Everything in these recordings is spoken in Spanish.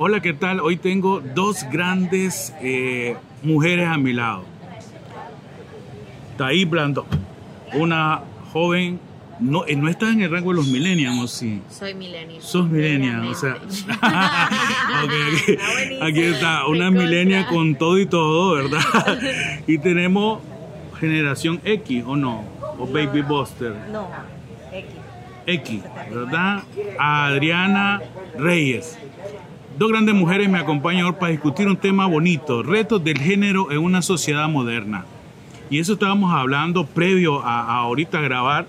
Hola, ¿qué tal? Hoy tengo dos grandes eh, mujeres a mi lado. Taí Blando, una joven, no, eh, no está en el rango de los millennials, ¿o sí? Soy millennial. Sos millennial, o sea. Aquí, Está buenísimo. aquí está, una millennial con todo y todo, ¿verdad? y tenemos generación X, ¿o no? O Baby Buster. No, X. X, ¿verdad? A Adriana Reyes. Dos grandes mujeres me acompañan hoy para discutir un tema bonito, retos del género en una sociedad moderna. Y eso estábamos hablando previo a, a ahorita grabar,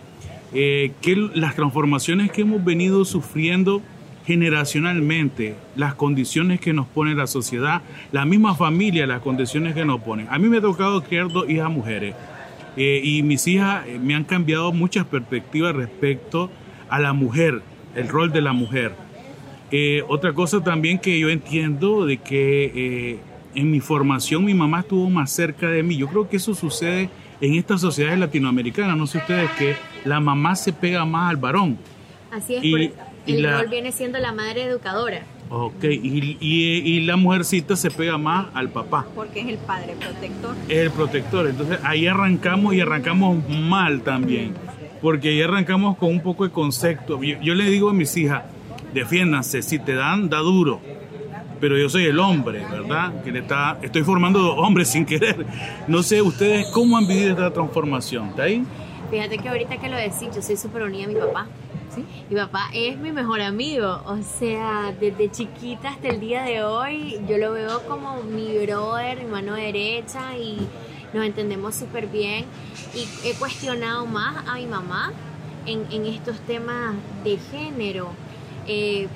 eh, que las transformaciones que hemos venido sufriendo generacionalmente, las condiciones que nos pone la sociedad, la misma familia, las condiciones que nos ponen. A mí me ha tocado criar dos hijas mujeres eh, y mis hijas eh, me han cambiado muchas perspectivas respecto a la mujer, el rol de la mujer. Eh, otra cosa también que yo entiendo de que eh, en mi formación mi mamá estuvo más cerca de mí. Yo creo que eso sucede en estas sociedades latinoamericanas. No sé ustedes que la mamá se pega más al varón. Así es, Y- por- y el la- rol viene siendo la madre educadora. Ok, y, y- y la mujercita se pega más al papá. porque es el padre protector. Es el protector. Entonces ahí arrancamos y arrancamos mal también. Porque ahí arrancamos con un poco de concepto. Yo, yo le digo a mis hijas, defiéndanse, si te dan, da duro. Pero yo soy el hombre, ¿verdad? Que le está, estoy formando hombres sin querer. No sé ustedes cómo han vivido esta transformación. ¿Está ahí? Fíjate que ahorita que lo decís, yo soy súper unida a mi papá. ¿Sí? Mi papá es mi mejor amigo, o sea, desde chiquita hasta el día de hoy, yo lo veo como mi brother, mi mano derecha y nos entendemos súper bien. Y he cuestionado más a mi mamá en, en estos temas de género. Eh,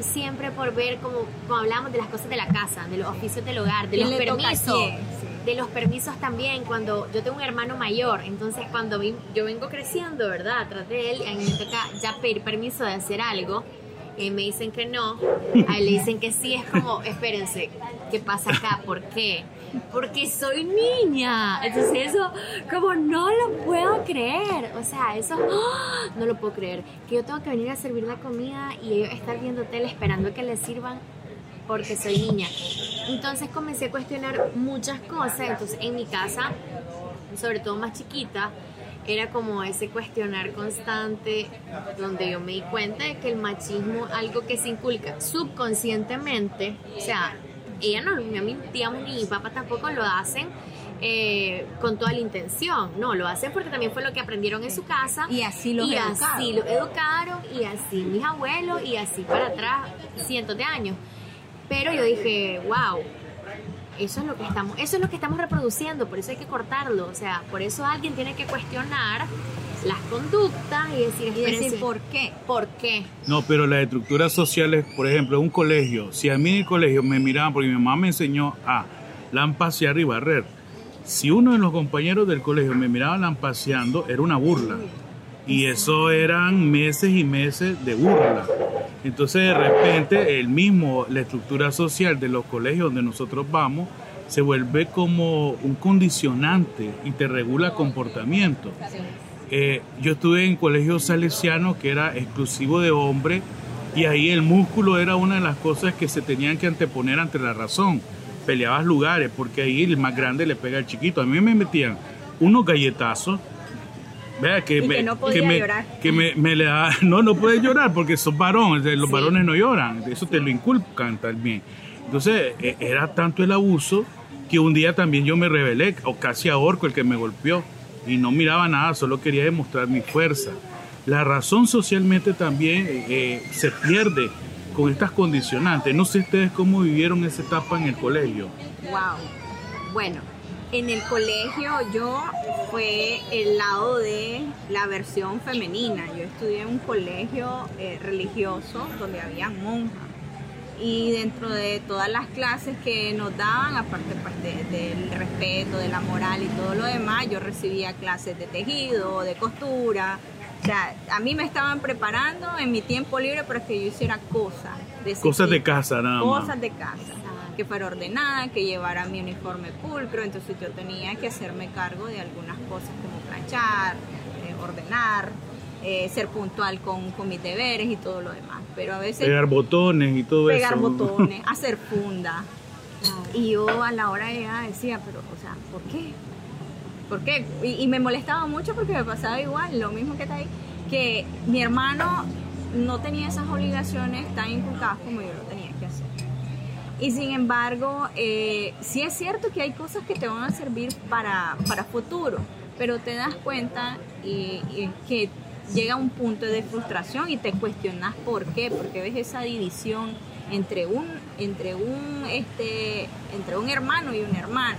siempre por ver como, como hablamos de las cosas de la casa, de los oficios del hogar, de ¿Quién los permisos? Sí. de los permisos también, cuando yo tengo un hermano mayor, entonces cuando yo vengo creciendo, ¿verdad? Atrás de él, a mí me toca ya pedir permiso de hacer algo, me dicen que no, a él le dicen que sí, es como, espérense, ¿qué pasa acá? ¿Por qué? Porque soy niña, entonces eso, como no lo puedo creer, o sea, eso, ¡ah! no lo puedo creer, que yo tengo que venir a servir la comida y estar viendo tele esperando que les sirvan porque soy niña. Entonces comencé a cuestionar muchas cosas. Entonces en mi casa, sobre todo más chiquita, era como ese cuestionar constante donde yo me di cuenta de que el machismo, algo que se inculca subconscientemente, o sea, ella no, ni a mí, digamos, ni mi papá tampoco lo hacen eh, con toda la intención, no, lo hacen porque también fue lo que aprendieron en su casa Y así educaron. así lo educaron y así mis abuelos y así para atrás cientos de años. Pero yo dije, wow, eso es lo que estamos, eso es lo que estamos reproduciendo, por eso hay que cortarlo, o sea, por eso alguien tiene que cuestionar las conductas y decir, Y decir "Espérense, por qué. ¿por qué? No, pero las estructuras sociales, por ejemplo, un colegio, si a mí en el colegio me miraban, porque mi mamá me enseñó a lampasear y barrer, si uno de los compañeros del colegio me miraba lampaseando, era una burla. Y eso eran meses y meses de burla. Entonces, de repente, el mismo, la estructura social de los colegios donde nosotros vamos, se vuelve como un condicionante y te regula comportamiento. Eh, yo estuve en colegio salesiano que era exclusivo de hombres y ahí el músculo era una de las cosas que se tenían que anteponer ante la razón. Peleabas lugares porque ahí el más grande le pega al chiquito. A mí me metían unos galletazos. Vea que, Y me, que no podía me, llorar. que me, me le da, no, no puedes llorar porque sos varón, los Sí. varones no lloran, eso te lo inculcan también. Entonces, eh, era tanto el abuso que un día también yo me rebelé, o casi ahorco el que me golpeó, y no miraba nada, solo quería demostrar mi fuerza. La razón socialmente también eh, se pierde con estas condicionantes. No sé ustedes cómo vivieron esa etapa en el colegio. Wow. Bueno, en el colegio yo fue el lado de la versión femenina. Yo estudié en un colegio eh, religioso donde había monjas. Y dentro de todas las clases que nos daban, aparte pues, de- del respeto, de la moral y todo lo demás, yo recibía clases de tejido, de costura. O sea, a mí me estaban preparando en mi tiempo libre para que yo hiciera cosas. Cosas de casa nada más. cosas de casa, que fuera ordenada, que llevara mi uniforme pulcro, entonces yo tenía que hacerme cargo de algunas cosas como planchar, eh, ordenar. eh, ser puntual con, con mis deberes y todo lo demás. Pero a veces... Pegar botones y todo pegar eso. botones, hacer funda. Y yo a la hora de llegar decía, pero, o sea, ¿por qué? ¿Por qué? Y, y me molestaba mucho porque me pasaba igual, lo mismo que está ahí, que mi hermano no tenía esas obligaciones tan inculcadas como yo lo tenía. Y sin embargo, eh, sí es cierto que hay cosas que te van a servir para, para futuro, pero te das cuenta y, y que llega un punto de frustración y te cuestionas por qué, porque ves esa división entre un, entre un, este, entre un hermano y una hermana.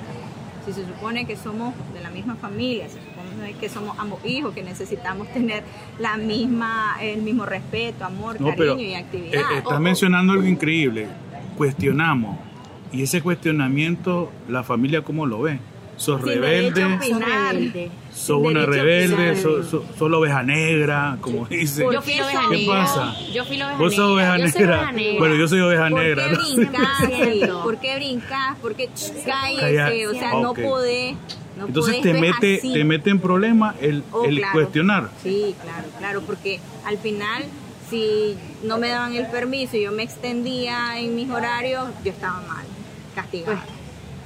Si se supone que somos de la misma familia, se supone que somos ambos hijos, que necesitamos tener la misma, el mismo respeto, amor, No, cariño pero y eh, actividad. estás O- mencionando algo increíble. Cuestionamos. Y ese cuestionamiento, la familia cómo lo ve. Sos Sin rebelde, sos una rebelde, sos, sos- sos la oveja negra, como dice. Yo fui oveja ¿Qué negra. pasa? Yo fui la oveja Vos sos oveja negra. Yo soy negra. oveja negra. Bueno, yo soy oveja ¿Por negra. qué ¿no? brincas? Cierto. ¿Por qué brincas? ¿Por qué Calla. cállese? O sea, no Ok. podés. No Entonces podés, te esto es mete, así. te mete en problema el, Oh, el claro. cuestionar. Sí, claro, claro, porque al final, si no me daban el permiso y yo me extendía en mis horarios, yo estaba mal, castigada.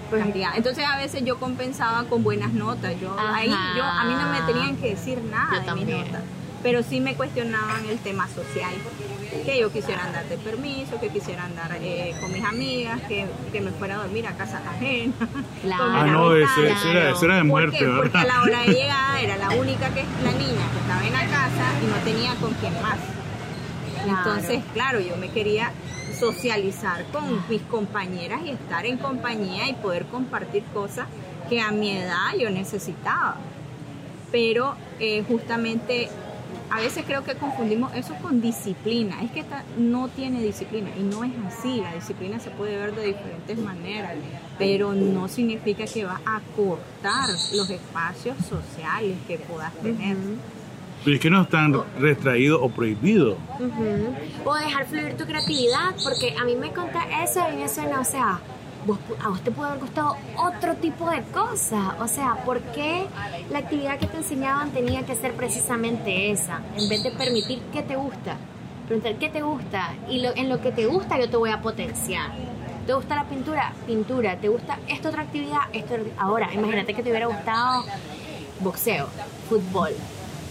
Pues, castigada. Entonces a veces yo compensaba con buenas notas. Yo Ajá. ahí yo a mí no me tenían que decir nada Yo de también. mis notas, pero sí me cuestionaban el tema social, que yo quisiera andar de permiso, que quisiera andar eh, con mis amigas, que, que me fuera a dormir a casa ajena. Claro. Ah, no, eso, era, eso era de ¿Por muerte, qué? Porque a la hora de llegada era la única que la niña que estaba en la casa y no tenía con quién más. Claro. Entonces, claro, yo me quería socializar con mis compañeras y estar en compañía y poder compartir cosas que a mi edad yo necesitaba. Pero eh, justamente a veces creo que confundimos eso con disciplina. Es que esta no tiene disciplina y no es así. La disciplina se puede ver de diferentes maneras, pero no significa que va a cortar los espacios sociales que puedas tener. Pero es que no están retraídos o prohibidos. O dejar fluir tu creatividad, porque a mí me conta eso y me suena, o sea, vos a vos te puede haber gustado otro tipo de cosa. O sea, ¿por qué la actividad que te enseñaban tenía que ser precisamente esa? En vez de permitir qué te gusta, preguntar qué te gusta y lo, en lo que te gusta yo te voy a potenciar. ¿Te gusta la pintura? Pintura. ¿Te gusta esta otra actividad? Esto, ahora, imagínate que te hubiera gustado boxeo, fútbol.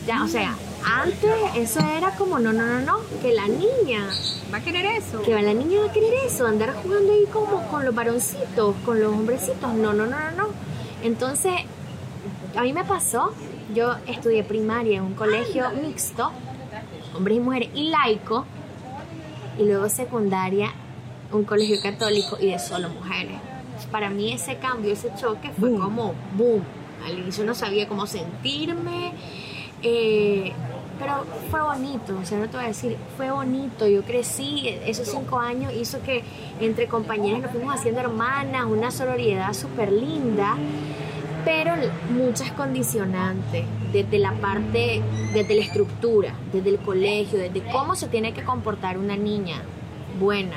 Ya, o sea, antes eso era como, no, no, no, no, que la niña, ¿Va a querer eso? que la niña va a querer eso, andar jugando ahí como con los varoncitos, con los hombrecitos, no, no, no, no, no. Entonces, a mí me pasó, yo estudié primaria en un colegio mixto, hombres y mujeres, y laico, y luego secundaria, un colegio católico y de solo mujeres. Para mí ese cambio, ese choque fue Boom. como boom. Al inicio no sabía cómo sentirme, eh, pero fue bonito, o sea, no te voy a decir, fue bonito. Yo crecí, esos cinco años hizo que entre compañeras nos fuimos haciendo hermanas, una sororidad súper linda, pero muchas condicionantes, desde la parte, desde la estructura, desde el colegio, desde cómo se tiene que comportar una niña buena,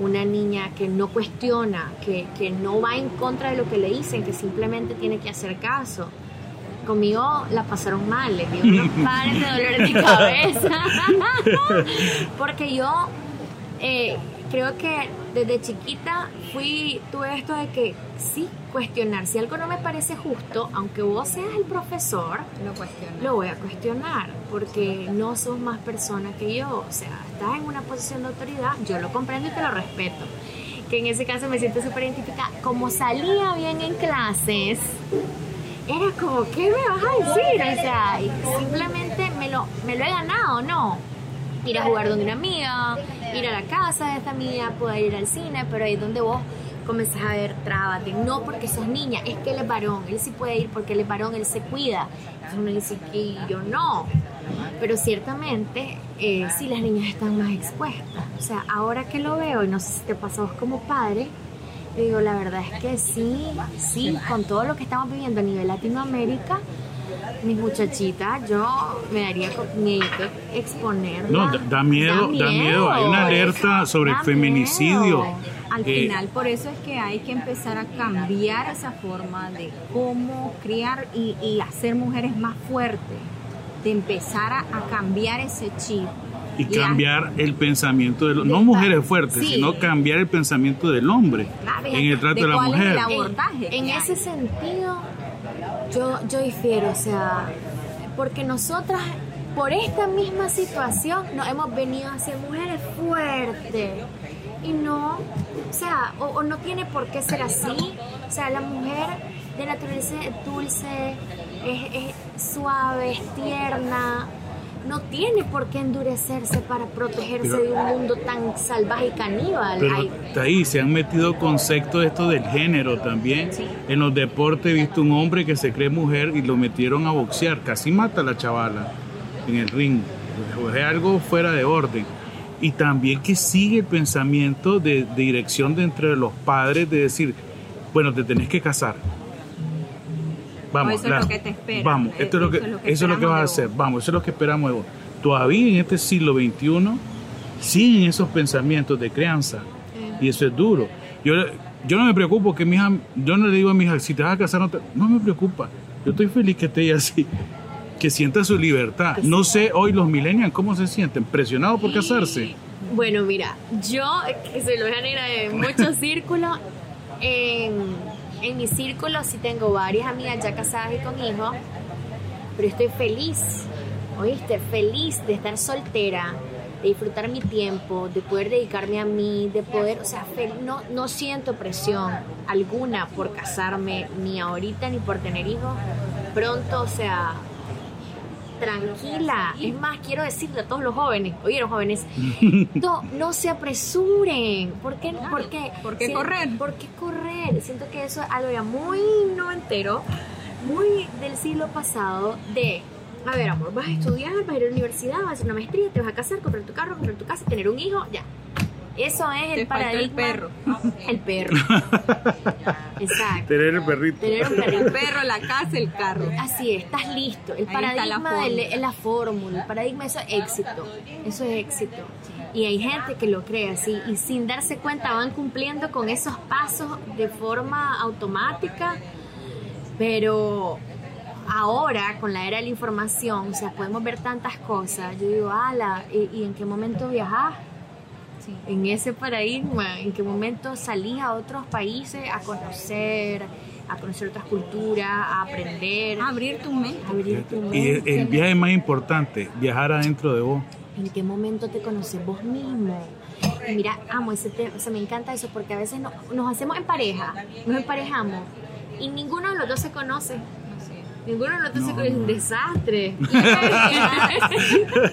una niña que no cuestiona, que, que no va en contra de lo que le dicen, que simplemente tiene que hacer caso. Conmigo la pasaron mal, les dio unos pares de dolores de cabeza. Porque yo eh, creo que desde chiquita fui, tuve esto de que sí, cuestionar. Si algo no me parece justo, aunque vos seas el profesor, Lo cuestiono. lo voy a cuestionar porque no sos más persona que yo. O sea, estás en una posición de autoridad, yo lo comprendo y te lo respeto. Que en ese caso me siento súper identificada. Como salía bien en clases, era como, ¿qué me vas a decir? O sea, simplemente me lo, me lo he ganado, ¿no? Ir a jugar donde una amiga, ir a la casa de esta amiga, poder ir al cine, pero ahí es donde vos comenzás a ver trabas de no porque sos niña, es que él es varón, él sí puede ir porque él es varón, él se cuida. Entonces uno dice que yo no. Pero ciertamente, eh, sí, las niñas están más expuestas. O sea, ahora que lo veo, y no sé si te vos como padre, digo, la verdad es que sí, sí, con todo lo que estamos viviendo a nivel Latinoamérica, mis muchachitas, yo me daría miedo exponerlas. No, da- da miedo, da miedo. Hay una alerta sobre Da feminicidio. miedo. Al Eh, final, por eso es que hay que empezar a cambiar esa forma de cómo criar y, y hacer mujeres más fuertes. de empezar a, a cambiar ese chip. Y La- cambiar el pensamiento de los, no mujeres fuertes, sí. sino cambiar el pensamiento del hombre Claro, en el trato de de, la cuál es mujer. el abordaje En, ese sentido, yo, yo difiero, o sea, porque nosotras, por esta misma situación, nos hemos venido a ser mujeres fuertes. Y no, o sea, o, o no tiene por qué ser así. O sea, la mujer de naturaleza es dulce, es, es suave, es tierna. No tiene por qué endurecerse para protegerse Pero- de un mundo tan salvaje y caníbal. Pero Ay, está ahí se han metido conceptos esto del género también. Sí. En los deportes he visto un hombre que se cree mujer y lo metieron a boxear, casi mata a la chavala en el ring. Es algo fuera de orden. Y también que sigue el pensamiento de, de dirección de entre los padres de decir, bueno, te tenés que casar. Vamos, eso es lo que te espera. Vamos, esto es lo que, Eso es lo que eso es lo que vas a hacer. Vamos, eso es lo que esperamos de vos. Todavía en este siglo XXI siguen esos pensamientos de crianza. Y eso es duro. Yo, yo no me preocupo que mi hija, yo no le digo a mi hija, si te vas a casar, no, te- no me preocupa. Yo estoy feliz que esté así, que sienta su libertad. No sé hoy los millennials cómo se sienten, presionados por casarse. Bueno, mira, yo, que soy la oveja negra de muchos círculos, en, en mi círculo sí tengo varias amigas ya casadas y con hijos, pero estoy feliz, oíste, feliz de estar soltera, de disfrutar mi tiempo, de poder dedicarme a mí, de poder, o sea, no, no siento presión alguna por casarme, ni ahorita ni por tener hijos. Pronto, o sea, tranquila. Es más, quiero decirle a todos los jóvenes, oyeron jóvenes, no, no se apresuren. ¿Por qué? Claro, ¿Por qué? ¿por qué correr? ¿Por qué correr? Siento que eso es algo ya muy noventero, muy del siglo pasado, de, a ver, amor, vas a estudiar, vas a ir a la universidad, vas a hacer una maestría, te vas a casar, comprar tu carro, comprar tu casa, tener un hijo, ya. Eso es Te el faltó el paradigma. perro. El perro. Exacto. Tener el perrito. Tener un El perrito. perro, la casa, el carro. Así es, estás listo. El Ahí paradigma es la fórmula, el paradigma eso es éxito. Eso es éxito. Y hay gente que lo cree así y sin darse cuenta van cumpliendo con esos pasos de forma automática. Pero ahora, con la era de la información, o sea, podemos ver tantas cosas. Yo digo, ala, ¿y, y en qué momento viajas? Sí. en ese paradigma, en qué momento salís a otros países a conocer, a conocer otras culturas, a aprender, a Abrir tu mente. abrir tu Y el, el viaje más importante, viajar adentro de vos. ¿En qué momento te conoces vos mismo? Y mira, amo ese tema, o sea, me encanta eso porque a veces no- nos hacemos en pareja, nos emparejamos y ninguno de los dos se conoce. Ninguno de los dos se No, es un no. desastre.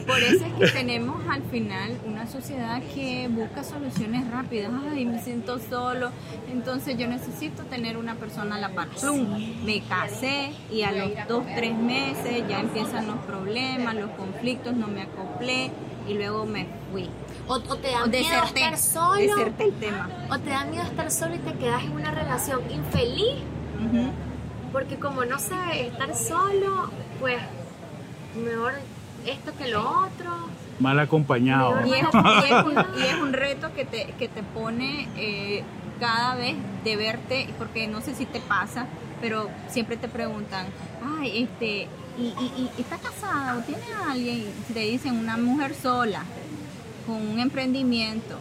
Por eso es que tenemos al final una sociedad que busca soluciones rápidas. Ay, me siento solo, entonces yo necesito tener una persona a la par. ¡Plum! Me casé y a los dos, tres meses ya empiezan los problemas, los conflictos, no me acoplé y luego me fui. O, o te da O miedo deserté, estar solo, deserté el tema. o te da miedo estar solo y te quedas en una relación infeliz Ujú. Porque como no sabes estar solo, pues mejor esto que lo otro. Mal acompañado. Y es, y es un, y es un reto que te, que te pone eh, cada vez de verte, porque no sé si te pasa, pero siempre te preguntan, ay, este, y, y, y está casada o tiene a alguien, te dicen una mujer sola, con un emprendimiento,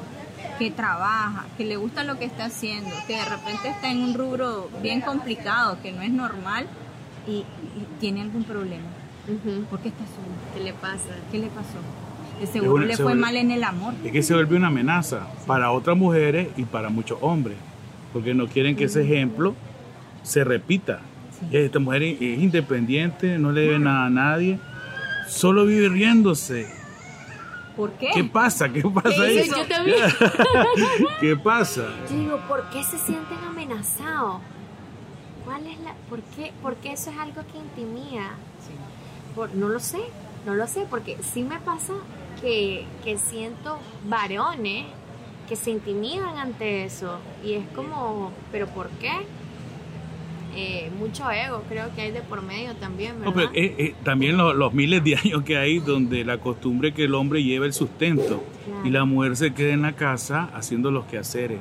que trabaja, que le gusta lo que está haciendo, que de repente está en un rubro bien complicado, que no es normal, y, y tiene algún problema. ¿Por qué está sola? ¿Qué le pasa? ¿Qué le pasó? De seguro le se fue vuelve- mal en el amor. Es que se vuelve una amenaza para otras mujeres y para muchos hombres, porque no quieren que ese ejemplo se repita. Esta mujer es es independiente, no le debe nada a nadie, solo vive riéndose. ¿Por qué? ¿Qué pasa? ¿Qué pasa ¿Qué ahí? Yo también. ¿Qué pasa? Yo digo, ¿por qué se sienten amenazados? ¿Cuál es la, por qué, por qué eso es algo que intimida? Por, no lo sé, no lo sé, porque sí me pasa que, que siento varones que se intimidan ante eso y es como, ¿pero por qué? Eh, mucho ego creo que hay de por medio también, No, ¿verdad? pero, eh, eh, también lo- los miles de años que hay donde la costumbre que el hombre lleva el sustento y la mujer se queda en la casa haciendo los quehaceres.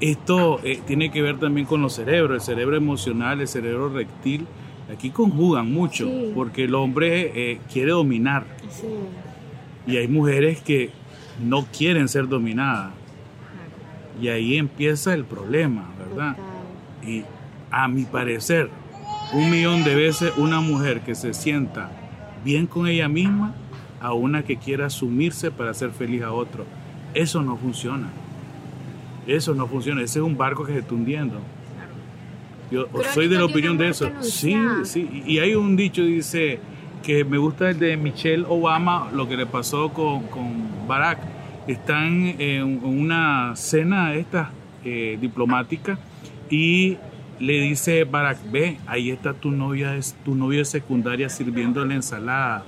Esto eh, tiene que ver también con los cerebros, el cerebro emocional, el cerebro reptil Aquí conjugan mucho, Sí. porque el hombre quiere dominar Sí. y hay mujeres que no quieren ser dominadas. Y ahí empieza el problema, ¿verdad? Total. Y a mi parecer, un millón de veces una mujer que se sienta bien con ella misma a una que quiera asumirse para hacer feliz a otro. Eso no funciona. Eso no funciona. Ese es un barco que se está hundiendo. Yo soy de la opinión de eso. Sí, sí. Y hay un dicho dice que me gusta el de Michelle Obama, lo que le pasó con, con Barack. Están en una cena esta eh, diplomática y le dice Barack, ve, ahí está tu novia, es tu novia de secundaria sirviendo la ensalada.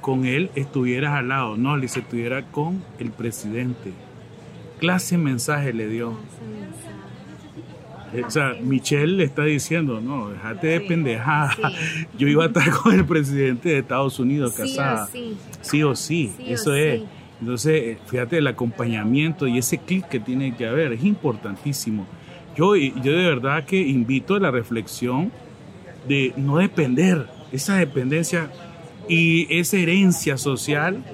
Con él estuvieras al lado, no, le dice, estuviera con el presidente. Clase mensaje le dio. O sea, Michelle le está diciendo, no, déjate de pendejada. Sí. Yo iba a estar con el presidente de Estados Unidos Sí o casada. sí. Sí o sí, Sí o eso es. Entonces, fíjate, el acompañamiento y ese clic que tiene que haber es importantísimo. Yo, yo de verdad que invito a la reflexión de no depender, esa dependencia y esa herencia social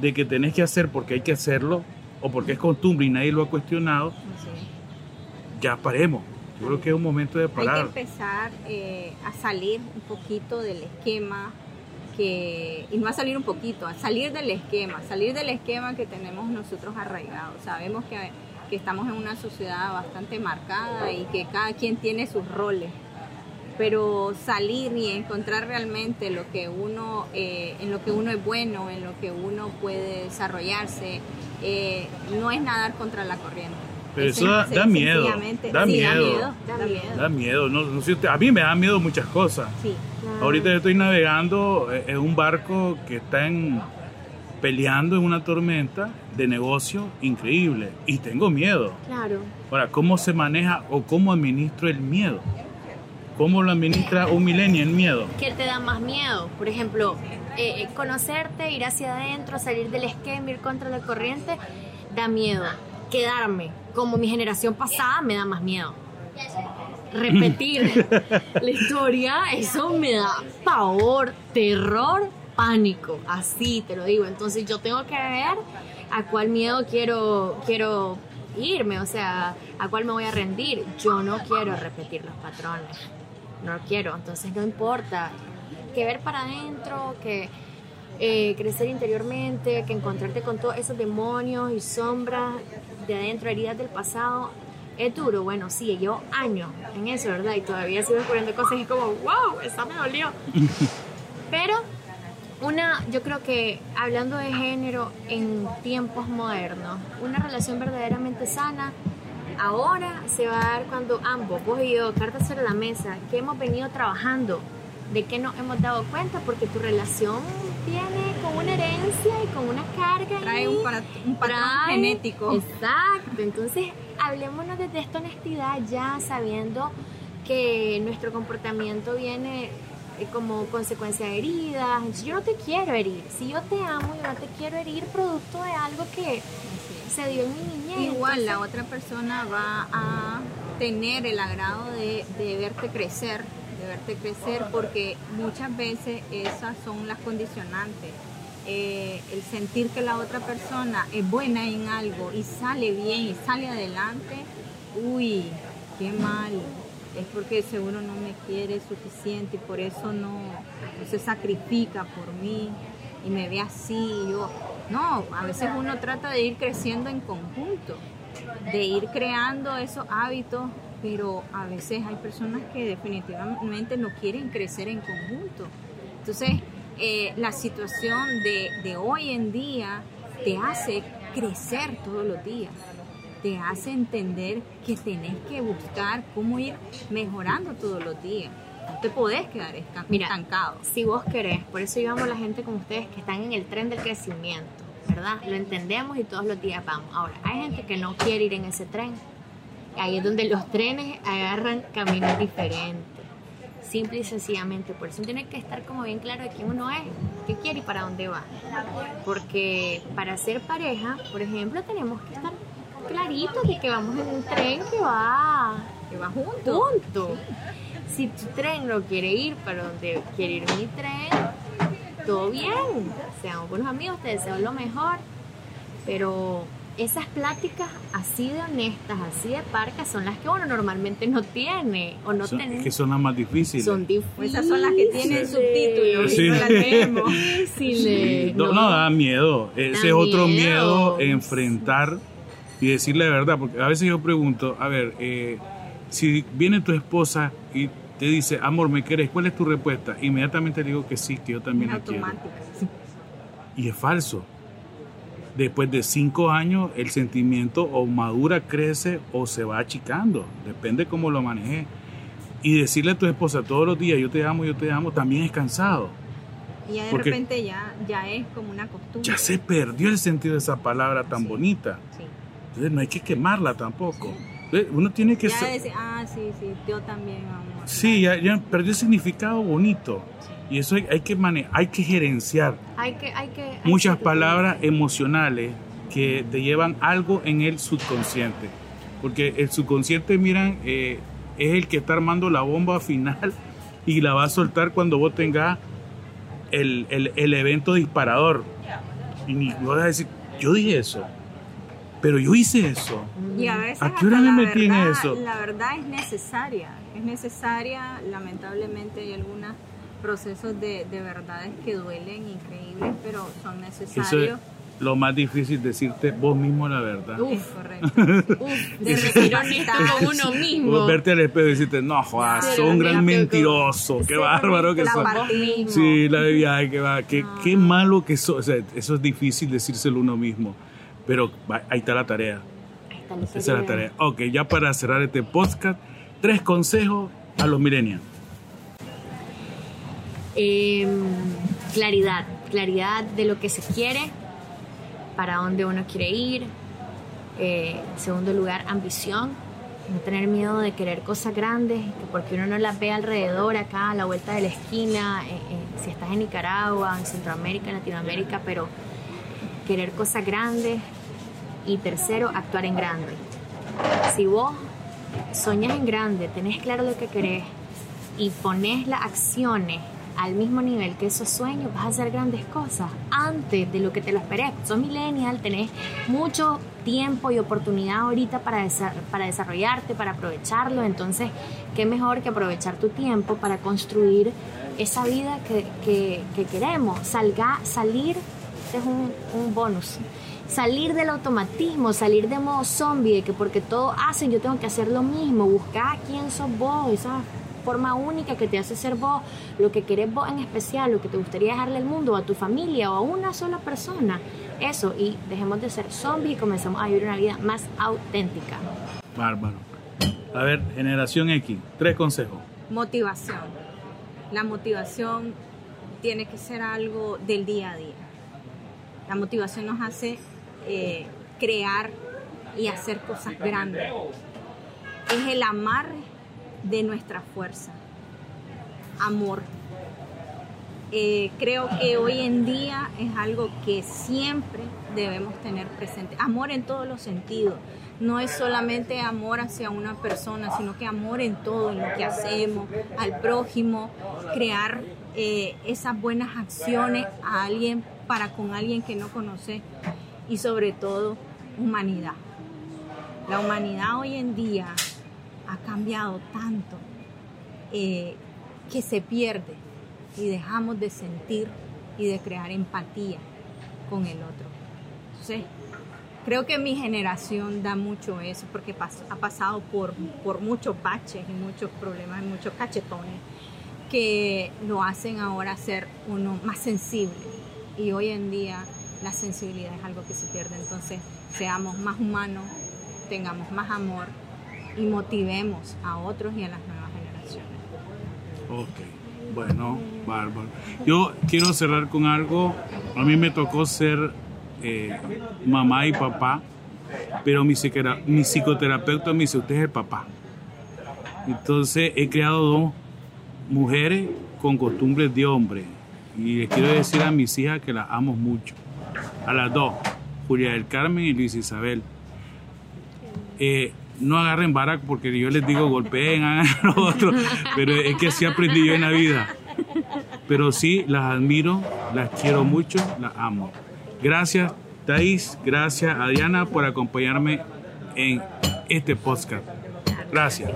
de que tenés que hacer porque hay que hacerlo o porque es costumbre y nadie lo ha cuestionado, ya paremos. Yo creo que es un momento de Hay que parar. empezar eh, a salir un poquito del esquema que, y no a salir un poquito, a salir del esquema, salir del esquema que tenemos nosotros arraigados. Sabemos que, que estamos en una sociedad bastante marcada y que cada quien tiene sus roles, pero salir y encontrar realmente lo que uno, eh, en lo que uno es bueno, en lo que uno puede desarrollarse, eh, no es nadar contra la corriente. Pero Es eso da- da miedo, da sí, miedo. da miedo. Da miedo, no, no sé usted- a mí me da miedo muchas cosas. Sí. Claro. Ahorita yo estoy navegando eh, en un barco que está en, peleando en una tormenta de negocio increíble y tengo miedo. Claro. Ahora, ¿cómo se maneja o cómo administro el miedo? ¿Cómo lo administra un milenio el miedo? ¿Qué te da más miedo? Por ejemplo, eh, eh, conocerte, ir hacia adentro, salir del esquema, ir contra la corriente, da miedo. Quedarme como mi generación pasada me da más miedo. Repetir la historia, eso me da pavor, terror, pánico. Así te lo digo. Entonces yo tengo que ver a cuál miedo quiero, quiero irme, o sea, a cuál me voy a rendir. Yo no quiero repetir los patrones no quiero, entonces no importa. Que ver para adentro, que eh, crecer interiormente, que encontrarte con todos esos demonios y sombras de adentro, heridas del pasado, es duro. Bueno, sí, llevo años en eso, ¿verdad? Y todavía sigo descubriendo cosas y como, wow, esa me dolió. Pero una, yo creo que hablando de género en tiempos modernos, una relación verdaderamente sana ahora se va a dar cuando ambos, vos y yo, cartas sobre la mesa, que hemos venido trabajando, de que nos hemos dado cuenta, porque tu relación viene con una herencia y con una carga. Trae un, para- un patrón Trae- genético. Exacto, entonces hablémonos desde esta honestidad ya sabiendo que nuestro comportamiento viene como consecuencia de heridas. Yo no te quiero herir. Si yo te amo, yo no te quiero herir producto de algo que se dio en mi niñez. Igual la otra persona va a tener el agrado de, de verte crecer, de verte crecer, porque muchas veces esas son las condicionantes. Eh, el sentir que la otra persona es buena en algo y sale bien y sale adelante, uy, qué mal. Es porque seguro no me quiere suficiente y por eso no, no se sacrifica por mí y me ve así. yo, no, a veces uno trata de ir creciendo en conjunto, de ir creando esos hábitos, pero a veces hay personas que definitivamente no quieren crecer en conjunto. Entonces, eh, la situación de hoy en día te hace crecer todos los días, te hace entender que tenés que buscar cómo ir mejorando todos los días. No te podés quedar Mira, estancado. si vos querés, por eso yo amo a la gente como ustedes que están en el tren del crecimiento, ¿verdad? Lo entendemos y todos los días vamos. Ahora, hay gente que no quiere ir en ese tren. Ahí es donde los trenes agarran caminos diferentes. Simple y sencillamente. Por eso tiene que estar como bien claro de quién uno es, qué quiere y para dónde va. Porque para ser pareja, por ejemplo, tenemos que estar claritos de que vamos en un tren que va Que va junto. Si tu tren no quiere ir para donde quiere ir mi tren, todo bien. Seamos buenos amigos, te deseo lo mejor. Pero esas pláticas así de honestas, así de parcas, son las que uno normalmente no tiene o no Son- tiene. que son las más difíciles. Son difíciles. Esas son las que tienen subtítulos Sí. y no las. Difíciles. No, no, da miedo. Ese es otro miedo, miedo. enfrentar y decirle la verdad. Porque a veces yo pregunto, a ver, eh, si viene tu esposa y te dice, amor, ¿me quieres? ¿Cuál es tu respuesta? Inmediatamente le digo que sí, que yo también Es la quiero. Y es falso. Después de cinco años, el sentimiento o madura, crece o se va achicando. Depende cómo lo manejes. Y decirle a tu esposa todos los días, yo te amo, yo te amo, también es cansado. Y ya de Porque- repente ya, ya es como una costumbre. Ya se perdió el sentido de esa palabra tan Sí. bonita. Entonces no hay que quemarla tampoco. Entonces, uno tiene que Ya ser... ah, sí, sí, yo también amo. Sí, ya, ya perdió significado bonito. Y eso hay, hay que mane hay que gerenciar Hay que, hay que, hay muchas que- palabras emocionales que te llevan algo en el subconsciente. Porque el subconsciente, miran, eh, es el que está armando la bomba final y la va a soltar cuando vos tengas el, el- el evento disparador. Y ni vas a decir, yo dije eso, pero yo hice eso. Y a veces ¿A qué hora me la metí en eso? La verdad es necesaria, es necesaria, lamentablemente hay algunos procesos de, de verdades que duelen increíbles, pero son Eso es necesarios. lo más difícil, decirte vos mismo la verdad. Es correcto. Uf, De ser honesto recapacitar. con uno mismo. Vos verte al espejo y decirte, no, jodas, Ser sos un gran mentiroso, qué bárbaro que la sos. Sí, la de viaje, que va, qué, qué no. malo que sos. O sea, eso es difícil decírselo uno mismo, pero ahí está la tarea. Ahí está la Esa es la tarea. Ok, ya para cerrar este podcast, tres consejos a los millennials. Eh, claridad, claridad de lo que se quiere, para dónde uno quiere ir. Eh, en segundo lugar, ambición, no tener miedo de querer cosas grandes, que porque uno no las ve alrededor, acá a la vuelta de la esquina, eh, eh, si estás en Nicaragua, en Centroamérica, en Latinoamérica, pero querer cosas grandes. Y tercero, actuar en grande. Si vos soñas en grande, tenés claro lo que querés y pones las acciones al mismo nivel que esos sueños, vas a hacer grandes cosas antes de lo que te lo esperes. Sos millennial, tenés mucho tiempo y oportunidad ahorita para, para desarrollarte, para aprovecharlo. Entonces, qué mejor que aprovechar tu tiempo para construir esa vida que, que- que queremos. Salga, salir, es un, un bonus. Salir del automatismo, salir de modo zombie, de que porque todos hacen, yo tengo que hacer lo mismo. Buscar quién sos vos, esa forma única que te hace ser vos, lo que querés vos en especial, lo que te gustaría dejarle al mundo, a tu familia o a una sola persona. Eso, y dejemos de ser zombies y comencemos a vivir una vida más auténtica. Bárbaro. A ver, generación X, tres consejos. Motivación. La motivación tiene que ser algo del día a día. La motivación nos hace eh, crear y hacer cosas grandes. Es el amarre de nuestra fuerza. Amor. Eh, creo que hoy en día es algo que siempre debemos tener presente. Amor en todos los sentidos. No es solamente amor hacia una persona, sino que amor en todo, lo que hacemos, al prójimo, crear eh, esas buenas acciones a alguien para con alguien que no conoce y sobre todo humanidad. La humanidad hoy en día ha cambiado tanto eh, que se pierde y dejamos de sentir y de crear empatía con el otro. Entonces, creo que mi generación da mucho eso porque ha pasado por, por muchos baches y muchos problemas y muchos cachetones que lo hacen ahora ser uno más sensible. Y hoy en día la sensibilidad es algo que se pierde. Entonces, seamos más humanos, tengamos más amor y motivemos a otros y a las nuevas generaciones. Ok, bueno, bárbaro. Yo quiero cerrar con algo. A mí me tocó ser eh, mamá y papá, pero mi, psicoterapeuta me dice, usted es el papá. Entonces he creado dos mujeres con costumbres de hombre. Y les quiero decir a mis hijas que las amo mucho. A las dos, Julia del Carmen y Luis Isabel. Eh, no agarren vara porque yo les digo golpeen, hagan lo otro, pero es que así aprendí yo en la vida. Pero sí, las admiro, las quiero mucho, las amo. Gracias, Thais, gracias, Adriana, por acompañarme en este podcast. Gracias.